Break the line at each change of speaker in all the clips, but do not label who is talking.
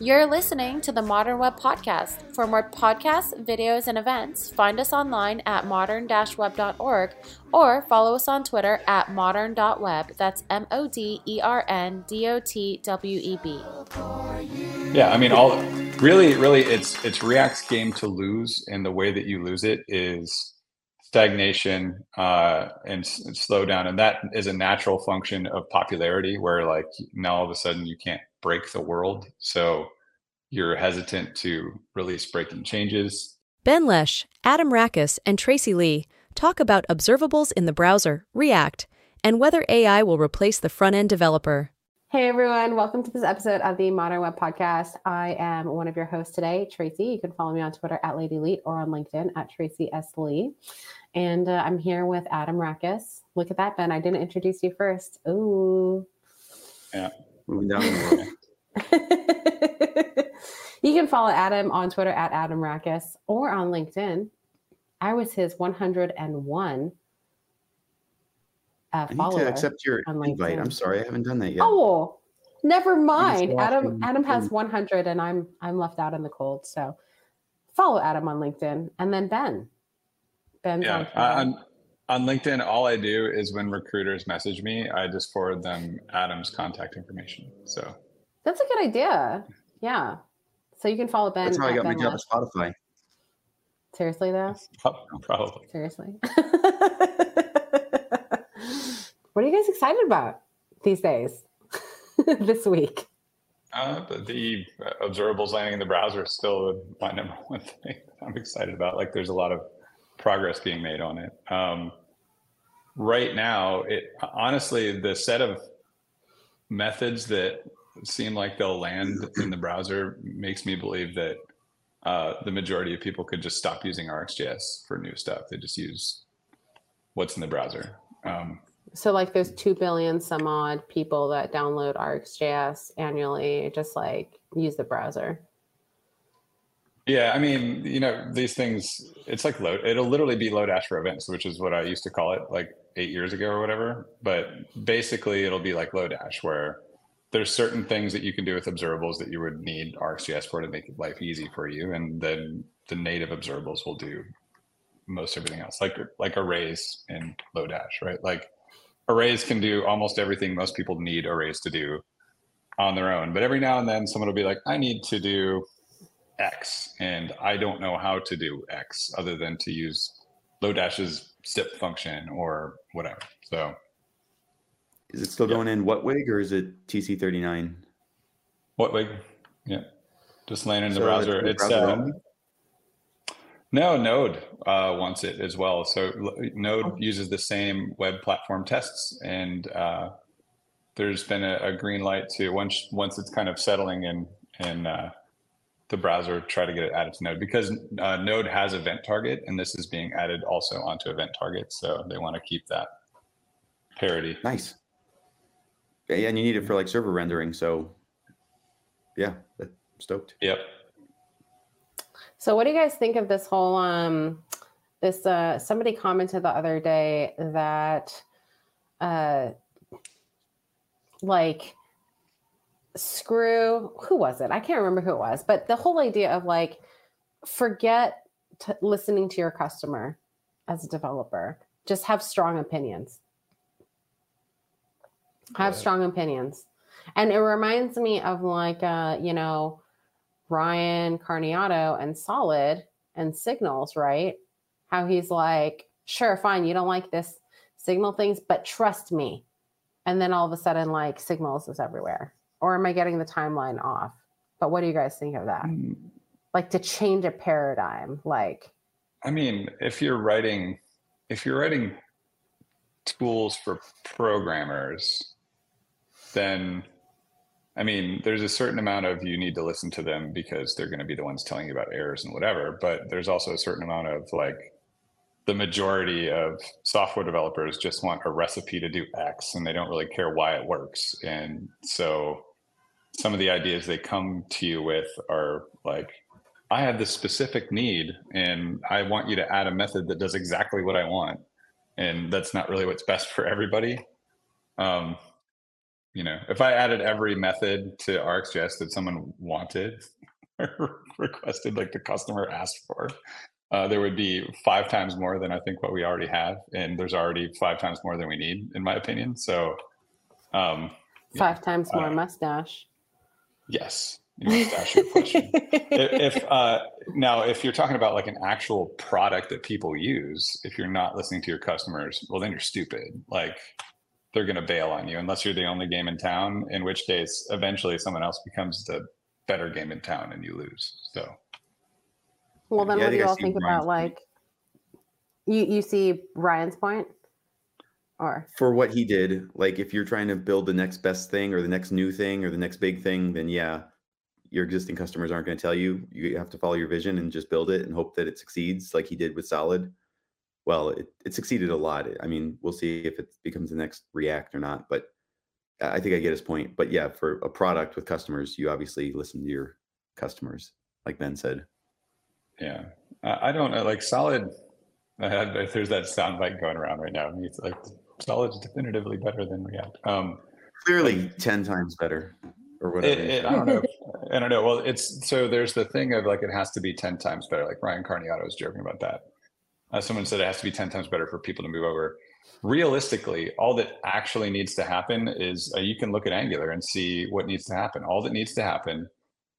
You're listening to the Modern Web Podcast. For more podcasts, videos, and events, find us online at modern-web.org or follow us on Twitter at modern.web. That's M O D E R N D O T W E B.
Yeah, I mean, all really, really, it's it's React's game to lose, and the way that you lose it is stagnation uh, and, and slow down, and that is a natural function of popularity, where like now all of a sudden you can't break the world. So you're hesitant to release breaking changes.
Ben Lesh, Adam Rackis, and Tracy Lee talk about observables in the browser, React, and whether AI will replace the front end developer.
Hey everyone, welcome to this episode of the Modern Web Podcast. I am one of your hosts today, Tracy. You can follow me on Twitter at Lady Leet or on LinkedIn at Tracy S. Lee. And uh, I'm here with Adam Rackis. Look at that, Ben. I didn't introduce you first. Ooh.
Yeah.
Moving down
you can follow Adam on Twitter at Adam Rackis or on LinkedIn. I was his 101 uh,
I need to accept your invite. I'm sorry, I haven't done that yet.
Oh, never mind. Adam Adam has 100 and I'm I'm left out in the cold. So follow Adam on LinkedIn and then Ben. Ben's
Yeah,
on Twitter.
on on LinkedIn, all I do is when recruiters message me, I just forward them Adam's contact information. So
That's a good idea. Yeah. So you can follow Ben.
That's how I
at
got my job
Lesh.
at Spotify.
Seriously though?
probably.
Seriously. what are you guys excited about these days? this week?
Uh, the observables landing in the browser is still my number one thing I'm excited about. Like, there's a lot of progress being made on it. Um, right now, it honestly, the set of methods that seem like they'll land in the browser makes me believe that uh, the majority of people could just stop using RxJS for new stuff. They just use what's in the browser. Um,
So like there's two billion some odd people that download RxJS annually, just like use the browser.
Yeah, I mean, you know, these things, it's like load, it'll literally be Lodash for events, which is what I used to call it like eight years ago or whatever. But basically, it'll be like Lodash, where there's certain things that you can do with observables that you would need RxJS for to make life easy for you. And then the native observables will do most everything else, like like arrays in Lodash, right? Like arrays can do almost everything most people need arrays to do on their own. But every now and then someone will be like, I need to do X, and I don't know how to do X other than to use Lodash's stip function or whatever. So
Is it still
Yeah.
going in WHATWG or is it TC39?
WHATWG? Yeah, just land in the
So
browser.
the
It's
browser
uh,
only?
No Node uh, wants it as well. So Node uses the same web platform tests, and uh, there's been a, a green light to once once it's kind of settling in in uh, the browser, try to get it added to Node because uh, Node has event target, and this is being added also onto event target. So they want to keep that parity.
Nice. Yeah, yeah, and you need it for like server rendering. So yeah, stoked.
Yep.
So what do you guys think of this whole um this uh somebody commented the other day that uh like screw who was it? I can't remember who it was, but the whole idea of like forget t- listening to your customer as a developer. Just have strong opinions. Have
Yeah.
strong opinions. And it reminds me of like uh, you know, Ryan Carniato and Solid and Signals, right? How he's like, sure, fine, you don't like this signal things, but trust me. And then all of a sudden, like Signals is everywhere. Or am I getting the timeline off? But what do you guys think of that? Hmm. Like to change a paradigm, like
I mean, if you're writing, if you're writing tools for programmers, then I mean, there's a certain amount of you need to listen to them because they're going to be the ones telling you about errors and whatever. But there's also a certain amount of like the majority of software developers just want a recipe to do X and they don't really care why it works. And so some of the ideas they come to you with are like, I have this specific need and I want you to add a method that does exactly what I want. And that's not really what's best for everybody. Um, you know, if I added every method to RxJS that someone wanted or requested, like the customer asked for, uh, there would be five times more than I think what we already have, and there's already five times more than we need, in my opinion. So, um,
Five times more
uh,
mustache.
yes, you mustache your question. if if, uh, now if you're talking about like an actual product that people use, if you're not listening to your customers, well, then you're stupid. Like they're going to bail on you unless you're the only game in town. In which case, eventually, someone else becomes the better game in town, and you lose. So.
well, then
Yeah,
what do you all think
Ryan's
about like you you see Ryan's point, or
for what he did like if you're trying to build the next best thing or the next new thing or the next big thing then yeah your existing customers aren't going to tell you you have to follow your vision and just build it and hope that it succeeds like he did with solid well it, it succeeded a lot i mean we'll see if it becomes the next react or not but i I think i get his point but yeah for a product with customers you obviously listen to your customers like ben said
Yeah, I I don't know. Like solid, I had, there's that soundbite going around right now. It's like solid is definitively better than React. Um,
clearly 10 times better or whatever you
it. I don't know. I don't know. Well, it's so there's the thing of like it has to be ten times better. Like Ryan Carniato was joking about that. Someone said it has to be ten times better for people to move over. Realistically, all that actually needs to happen is uh, you can look at Angular and see what needs to happen. All that needs to happen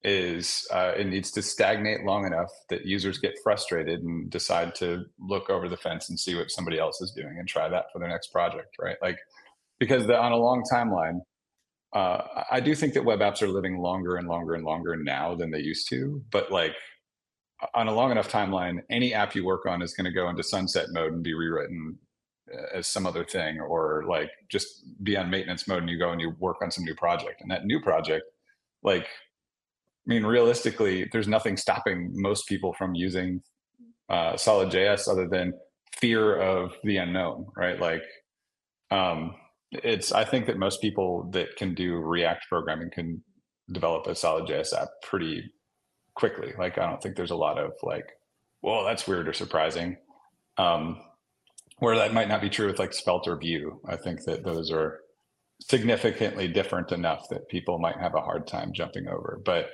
is uh, it needs to stagnate long enough that users get frustrated and decide to look over the fence and see what somebody else is doing and try that for their next project, right? Like because the, on a long timeline, uh, I do think that web apps are living longer and longer and longer now than they used to. But like on a long enough timeline, any app you work on is going to go into sunset mode and be rewritten uh, as some other thing, or like just be on maintenance mode and you go and you work on some new project. And that new project, like, I mean, realistically, there's nothing stopping most people from using uh, solid JS other than fear of the unknown, right? Like, um, it's I think that most people that can do React programming can develop a solid JS app pretty quickly. Like I don't think there's a lot of like, whoa, that's weird or surprising. Um, where that might not be true with like Svelte or Vue. I think that those are significantly different enough that people might have a hard time jumping over. But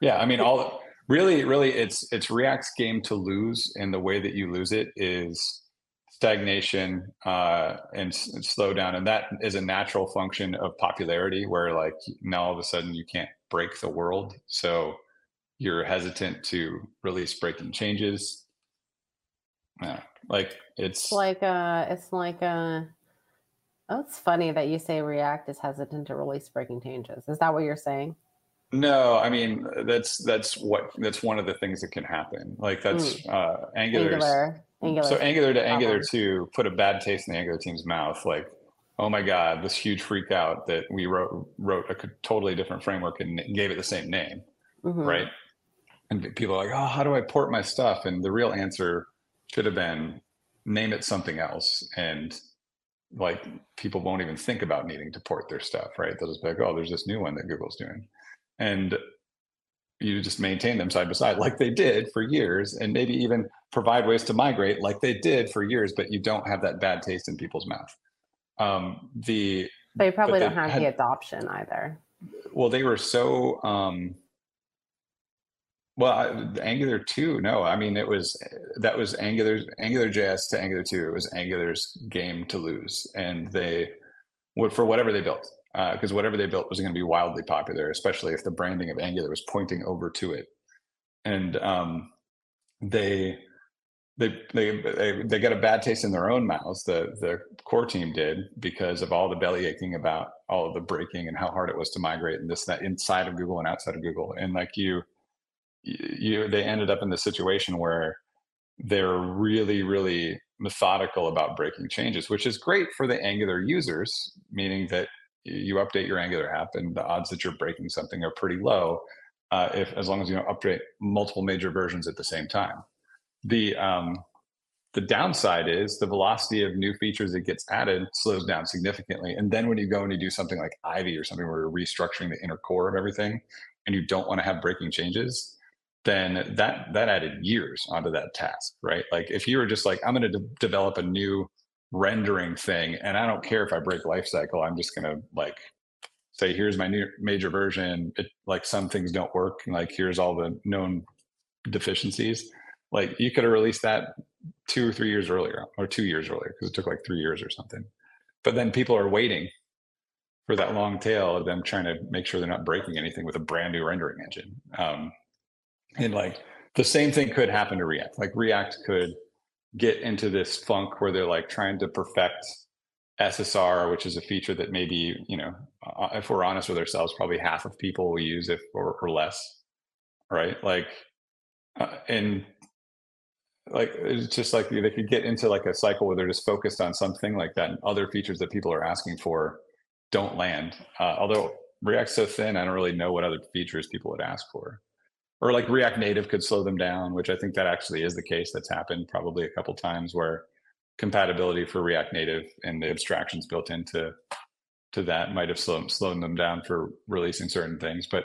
yeah, I mean, all really, really, it's it's React's game to lose, and the way that you lose it is stagnation uh, and, and slow down, and that is a natural function of popularity. Where like now all of a sudden you can't break the world, so you're hesitant to release breaking changes. Yeah, like it's
it's like uh it's like uh oh it's funny that you say React is hesitant to release breaking changes. Is that what you're saying?
No, I mean that's that's what that's one of the things that can happen. Like that's uh
Angular. Angular.
so Angular to Angular two put a bad taste in the Angular team's mouth. Like, oh my god, this huge freak out that we wrote wrote a totally different framework and gave it the same name,
Mhm.
right? And people are like, oh, how do I port my stuff? And the real answer should have been name it something else and like people won't even think about needing to port their stuff right they'll just be like oh there's this new one that google's doing and you just maintain them side by side like they did for years and maybe even provide ways to migrate like they did for years but you don't have that bad taste in people's mouth um, the
They probably
they
don't have
had-
the adoption either.
well they were so um well I, angular 2 no i mean it was that was angular angular js to angular 2 it was angular's game to lose and they for whatever they built because whatever they built was going to be wildly popular especially if the branding of angular was pointing over to it and um they they, they they they got a bad taste in their own mouths. The the core team did because of all the belly aching about all of the breaking and how hard it was to migrate and this that inside of Google and outside of Google. And like you, you they ended up in the situation where they're really really methodical about breaking changes, which is great for the Angular users, meaning that you update your Angular app and the odds that you're breaking something are pretty low. Uh, if as long as you don't update multiple major versions at the same time the um, the downside is the velocity of new features that gets added slows down significantly. And then when you go and you do something like Ivy or something where you're restructuring the inner core of everything, and you don't want to have breaking changes, then that that added years onto that task, right? Like if you were just like, I'm going to de- develop a new rendering thing and i don't care if i break life cycle i'm just going to like say here's my new major version. It like some things don't work like here's all the known deficiencies. Like you could have released that two or three years earlier or two years earlier because it took like three years or something. But then people are waiting for that long tail of them trying to make sure they're not breaking anything with a brand new rendering engine. Um, and like the same thing could happen to react. Like react could get into this funk where they're like trying to perfect ssr which is a feature that maybe you know uh, if we're honest with ourselves probably half of people will use it or, or less right? Like uh, and like it's just like they could get into like a cycle where they're just focused on something like that and other features that people are asking for don't land. Uh, although react's so thin i don't really know what other features people would ask for or like react native could slow them down which i think that actually is the case that's happened probably a couple times where compatibility for react native and the abstractions built into to that might have slowed, slowed them down for releasing certain things but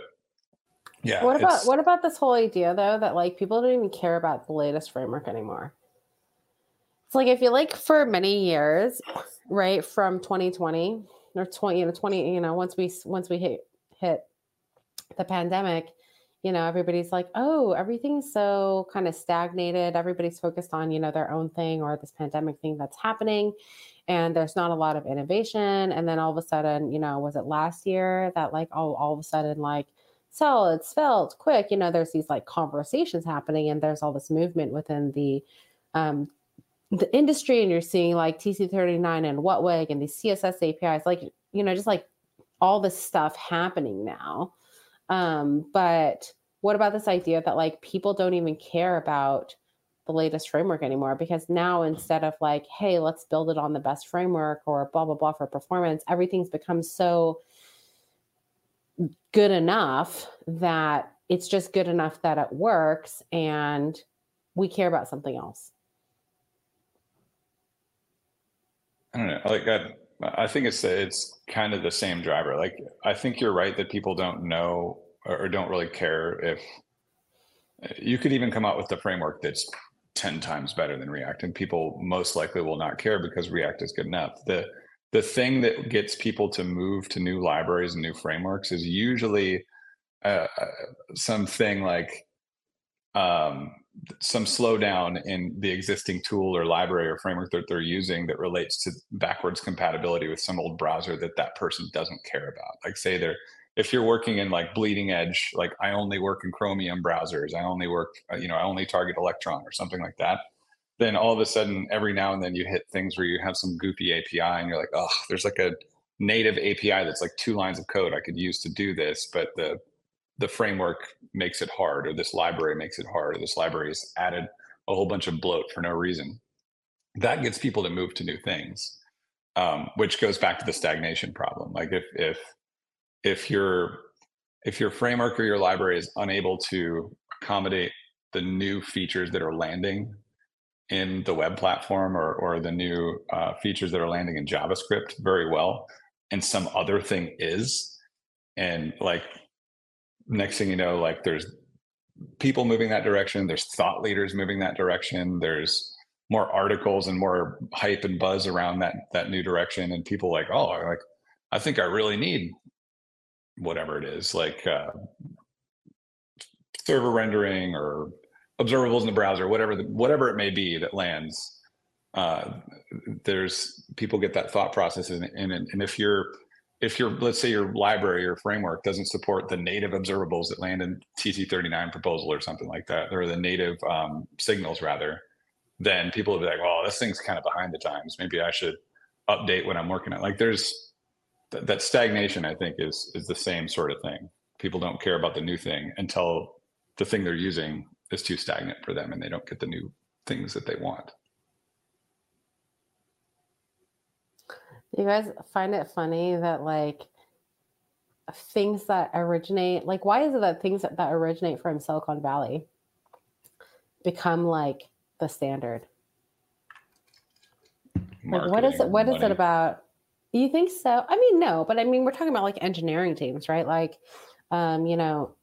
yeah.
What about what about this whole idea though that like people don't even care about the latest framework anymore? It's like I feel like for many years, right, from 2020 or 20, you know, 20, you know, once we once we hit hit the pandemic, you know, everybody's like, oh, everything's so kind of stagnated. Everybody's focused on, you know, their own thing or this pandemic thing that's happening. And there's not a lot of innovation. And then all of a sudden, you know, was it last year that like all, all of a sudden, like solid, svelte, quick. You know, there's these like conversations happening, and there's all this movement within the um, the industry, and you're seeing like TC39 and WHATWG and these CSS APIs, like you know, just like all this stuff happening now. Um, but what about this idea that like people don't even care about the latest framework anymore because now instead of like hey let's build it on the best framework or blah blah blah for performance everything's become so good enough that it's just good enough that it works and we care about something else.
I don't know. Like I, I think it's it's kind of the same driver. Like I think you're right that people don't know or don't really care if you could even come out with the framework that's 10 times better than React and people most likely will not care because React is good enough. The the thing that gets people to move to new libraries and new frameworks is usually uh, uh something like um, some slowdown in the existing tool or library or framework that they're using that relates to backwards compatibility with some old browser that that person doesn't care about. Like say they're if you're working in like bleeding edge, like I only work in Chromium browsers, I only work, uh, you know, I only target Electron or something like that then all of a sudden every now and then you hit things where you have some goofy API and you're like, oh, there's like a native API that's like two lines of code I could use to do this, but the the framework makes it hard, or this library makes it hard, or this library has added a whole bunch of bloat for no reason. That gets people to move to new things, um, which goes back to the stagnation problem. Like if if if your if your framework or your library is unable to accommodate the new features that are landing in the web platform or, or the new uh, features that are landing in JavaScript very well, and some other thing is, and like next thing you know, like there's people moving that direction, there's thought leaders moving that direction, there's more articles and more hype and buzz around that that new direction, and people like, oh, like I think I really need whatever it is, like uh, server rendering or observables in the browser, whatever the, whatever it may be that lands. Uh, there's people get that thought process in, in, and if you're if you're let's say your library or framework doesn't support the native observables that land in TC39 proposal or something like that, or the native um, signals rather, then people will be like, "Well, this thing's kind of behind the times. Maybe I should update what I'm working on." Like there's th- that stagnation. I think is is the same sort of thing. People don't care about the new thing until the thing they're using is too stagnant for them and they don't get the new things that they want.
You guys find it funny that like things that originate like why is it that things that, that originate from Silicon Valley become like the standard? Like what is it what money. is it about? You think so? I mean, no, but I mean we're talking about like engineering teams, right? Like um, you know,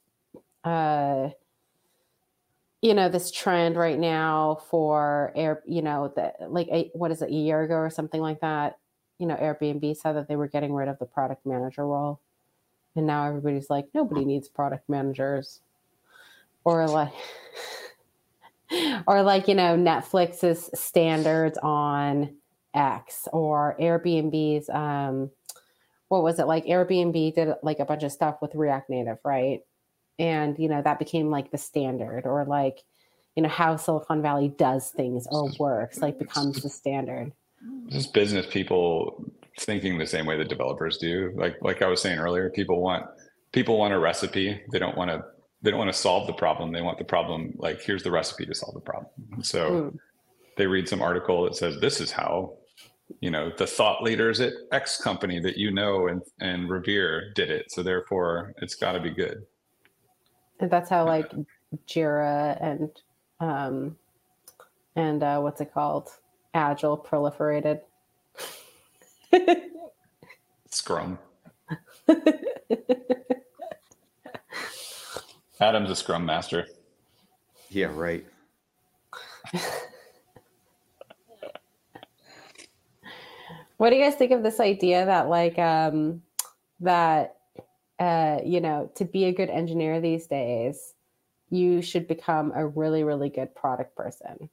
uh you know this trend right now for air you know the like a, what is it a year ago or something like that you know airbnb said that they were getting rid of the product manager role. And now everybody's like nobody needs product managers. Or like or like you know netflix's standards on x or airbnb's um what was it? Like airbnb did like a bunch of stuff with react native right? And you know that became like the standard or like you know how silicon valley does things or works like becomes the standard
just business people thinking the same way that developers do. Like like i was saying earlier people want people want a recipe. They don't want to they don't want to solve the problem. They want the problem like here's the recipe to solve the problem. So mm. they read some article that says this is how you know the thought leaders at x company that you know and and revere did it. So therefore it's got to be good.
And that's how like Jira and um and uh what's it called? Agile proliferated.
Scrum. Adam's a scrum master.
Yeah, right.
what do you guys think of this idea that like um that uh, you know, to be a good engineer these days, you should become a really, really good product person.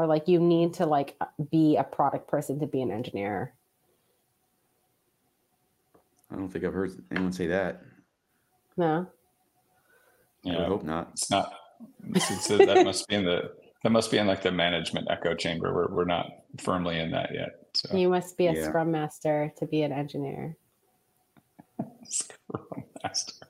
Or like you need to like be a product person to be an engineer.
I don't think I've heard anyone say that.
No.
Yeah,
I hope not.
It's not. It's, it's, that must be in the that must be in like the management echo chamber. We're we're not firmly in that yet. So.
You must be a yeah. scrum master to be an engineer.
Scrum Master.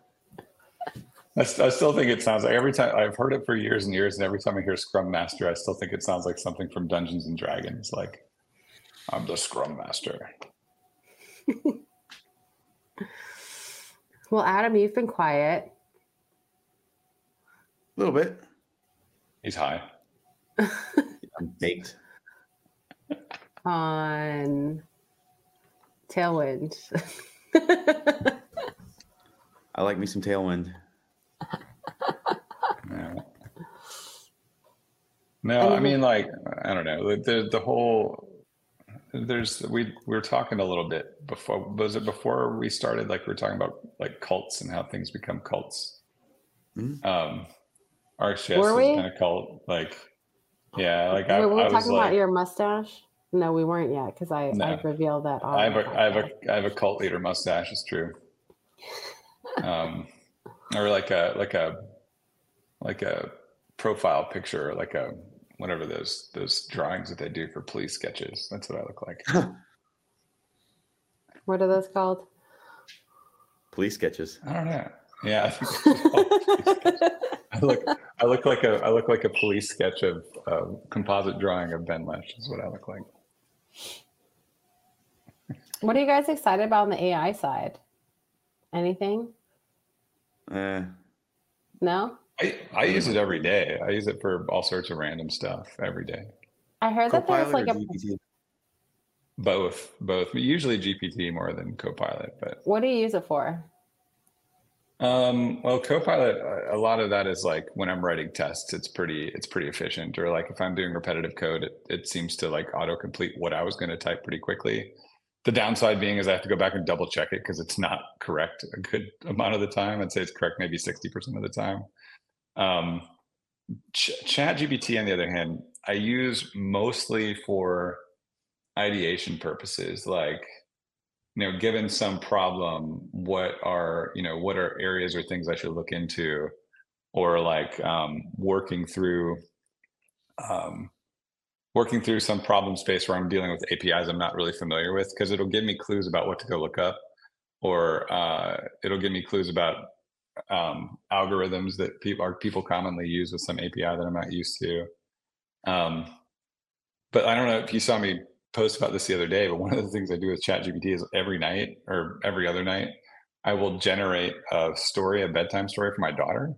I, I, still think it sounds like every time I've heard it for years and years, and every time I hear Scrum Master, I still think it sounds like something from Dungeons and Dragons. Like, I'm the Scrum Master.
well, Adam, you've been quiet.
A little bit.
He's high.
I'm baked.
On Tailwind.
I like me some tailwind.
No, I mean, like, I don't know. The, the whole, there's, we, we were talking a little bit before, was it before we started? Like, we are talking about like cults and how things become cults. Mm-hmm. Um, RxJS is kind of cult. Like, yeah, like
were
I,
we
I
talking
like,
about your mustache? No, we weren't yet because I, no. I revealed that.
I have a I have a I have a cult leader mustache. It's true. um, or like a like a like a profile picture, like a whatever those those drawings that they do for police sketches. That's what I look like.
what are those called?
Police sketches.
I don't know. Yeah, I look I look like a I look like a police sketch of a composite drawing of Ben Lesh is what I look like.
What are you guys excited about on the AI side? Anything?
Uh,
no.
I, I use it every day. I use it for all sorts of random stuff every day.
I heard that there's like a
GPT?
both, both. Usually GPT more than Copilot, but
what do you use it for?
Um, well, Copilot, a lot of that is like when I'm writing tests, it's pretty, it's pretty efficient. Or like if I'm doing repetitive code, it, it seems to like auto complete what I was going to type pretty quickly. The downside being is I have to go back and double check it because it's not correct a good amount of the time. I'd say it's correct maybe 60% of the time. Um, Ch- Chat GPT, on the other hand, I use mostly for ideation purposes, like you know, given some problem, what are, you know, what are areas or things I should look into or like um, working through, um, working through some problem space where I'm dealing with APIs I'm not really familiar with because it'll give me clues about what to go look up or uh, it'll give me clues about um, algorithms that people are people commonly use with some API that I'm not used to. Um, but I don't know if you saw me post about this the other day, but one of the things I do with ChatGPT is every night or every other night, I will generate a story, a bedtime story for my daughter.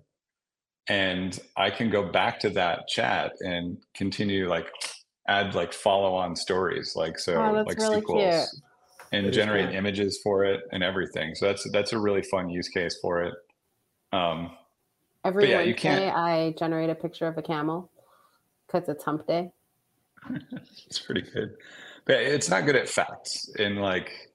And I can go back to that chat and continue like add like follow on stories, like so
oh,
like
really
sequels
cute.
and generate images for it and everything. So that's that's a really fun use case for it. Um
Every
yeah, you
Wednesday, I generate a picture of a camel because it's hump day.
it's pretty good. But it's not good at facts. And like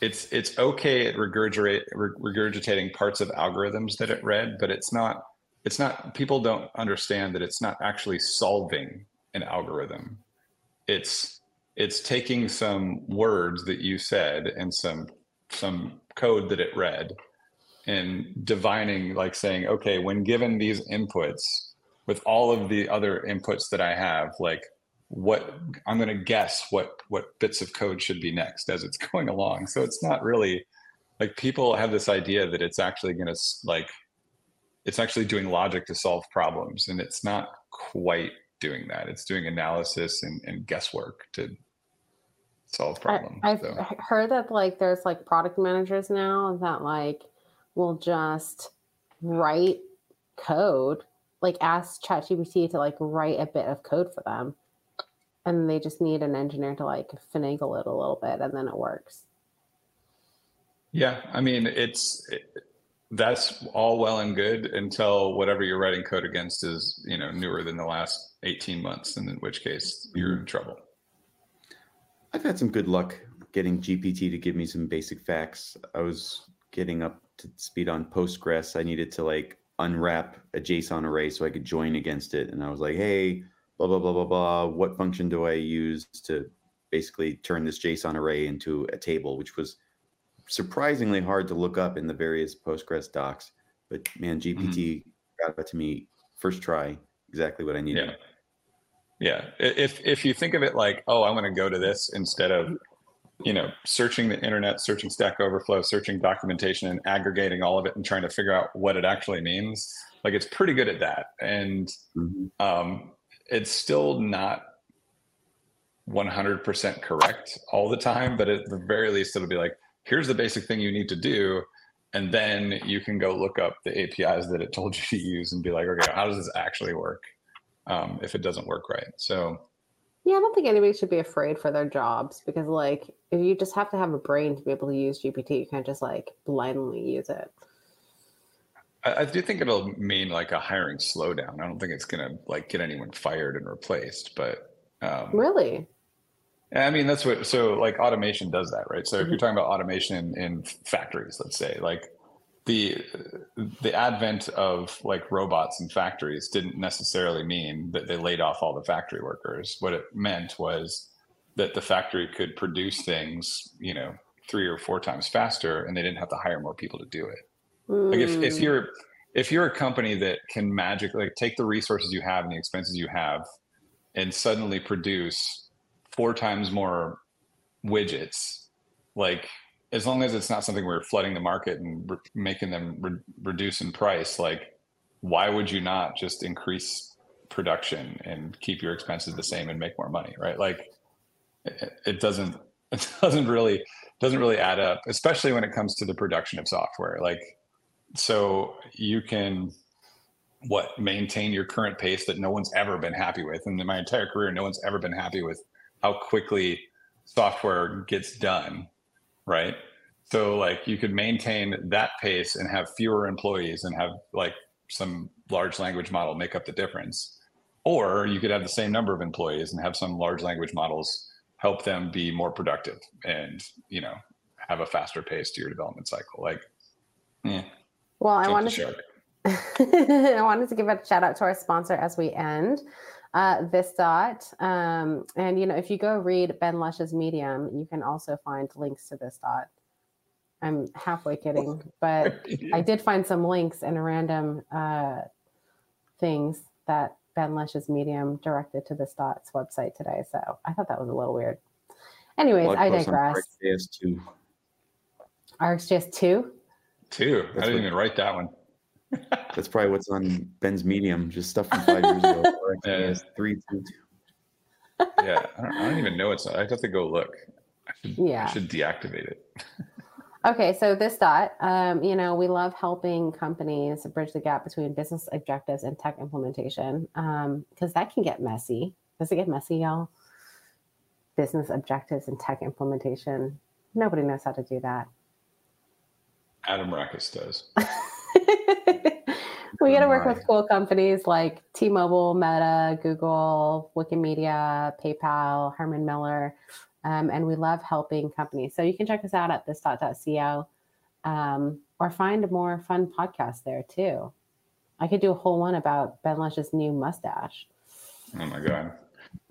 it's it's okay at regurgitate regurgitating parts of algorithms that it read but it's not it's not people don't understand that it's not actually solving an algorithm. It's it's taking some words that you said and some some code that it read and divining like saying okay when given these inputs with all of the other inputs that i have like what i'm going to guess what what bits of code should be next as it's going along so it's not really like people have this idea that it's actually going to like it's actually doing logic to solve problems and it's not quite doing that it's doing analysis and, and guesswork to solve problems
I've
so.
heard that like there's like product managers now that like will just write code, like ask ChatGPT to like write a bit of code for them, and they just need an engineer to like finagle it a little bit, and then it works.
Yeah, I mean, it's it, that's all well and good until whatever you're writing code against is, you know, newer than the last 18 months, and in which case you're in mm-hmm. trouble.
I've had some good luck getting GPT to give me some basic facts. I was getting up to speed on Postgres. I needed to like unwrap a JSON array so I could join against it. And I was like, hey, blah, blah, blah, blah, blah. What function do I use to basically turn this JSON array into a table, which was surprisingly hard to look up in the various Postgres docs. But man, mm-hmm. GPT got it to me first try, exactly what I needed.
Yeah. Yeah. If if you think of it like, oh, I'm going to go to this instead of, you know, searching the internet, searching Stack Overflow, searching documentation, and aggregating all of it and trying to figure out what it actually means, like it's pretty good at that. And
Mhm.
um, it's still not 100% correct all the time, but at the very least, it'll be like, here's the basic thing you need to do. And then you can go look up the APIs that it told you to use and be like, okay, how does this actually work um, if it doesn't work right? So,
Yeah, I don't think anybody should be afraid for their jobs because, like, if you just have to have a brain to be able to use GPT, you can't just like blindly use it.
I, I do think it'll mean like a hiring slowdown. I don't think it's going to like get anyone fired and replaced, but um,
Really?
I mean, that's what, so like automation does that, right? So if
Mhm.
you're talking about automation in, in factories, let's say, like the, the advent of like robots and factories didn't necessarily mean that they laid off all the factory workers. What it meant was that the factory could produce things, you know, three or four times faster and they didn't have to hire more people to do it like if, if
Mm.
you're if you're a company that can magically like, take the resources you have and the expenses you have and suddenly produce four times more widgets like as long as it's not something you're flooding the market and re- making them re- reduce in price like why would you not just increase production and keep your expenses the same and make more money right? Like it, it doesn't it doesn't really doesn't really add up especially when it comes to the production of software. Like so you can what maintain your current pace that no one's ever been happy with. And in my entire career no one's ever been happy with how quickly software gets done right so like you could maintain that pace and have fewer employees and have like some large language model make up the difference or you could have the same number of employees and have some large language models help them be more productive and you know have a faster pace to your development cycle like yeah.
Well, I wanted to, I wanted to give a shout out to our sponsor as we end. Uh, this dot, um, and you know, if you go read Ben Lesh's Medium, you can also find links to this dot. I'm halfway kidding, but I did find some links in random uh, things that Ben Lesh's Medium directed to this dot's website today. So I thought that was a little weird. Anyways,
Blog
I digress.
RxJS2.
RxJS two.
Two. I didn't
what-
even write that one.
That's probably what's on Ben's Medium, just stuff from five years ago.
Yeah.
RxJS three two two.
Yeah, I don't, I don't even know it's. I have to go look. I should.
Yeah.
I should deactivate it.
Okay, so this dot, um, you know, we love helping companies bridge the gap between business objectives and tech implementation because that can get messy. Does it get messy, y'all? Business objectives and tech implementation. Nobody knows how to do that.
Adam Rackis does.
we got to work with cool companies like T-Mobile, Meta, Google, Wikimedia, PayPal, Herman Miller, um, and we love helping companies. So you can check us out at thisdot.co um, or find more fun podcasts there too. I could do a whole one about Ben Lesh's new mustache.
Oh my god,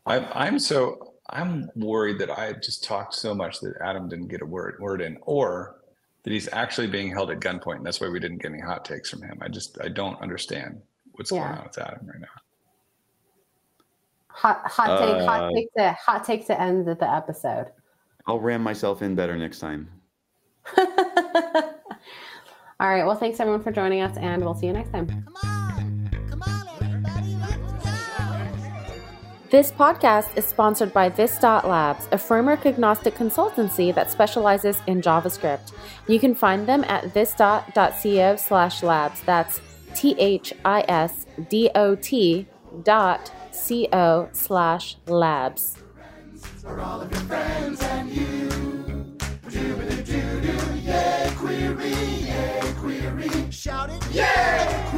I, I'm so I'm worried that I just talked so much that Adam didn't get a word word in, or that he's actually being held at gunpoint, and that's why we didn't get any hot takes from him. I just I don't understand what's
Yeah.
going on with Adam right now.
Hot hot take, hot
Uh,
take to hot take to end the the episode.
I'll ram myself in better next time.
All right. Well, thanks everyone for joining us, and we'll see you next time.
This podcast is sponsored by This Dot Labs, a framework agnostic consultancy that specializes in JavaScript. You can find them at this.co slash labs. That's T H I S D O T dot C O slash labs.
Yeah,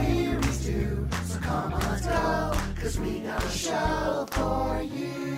we gonna show for you.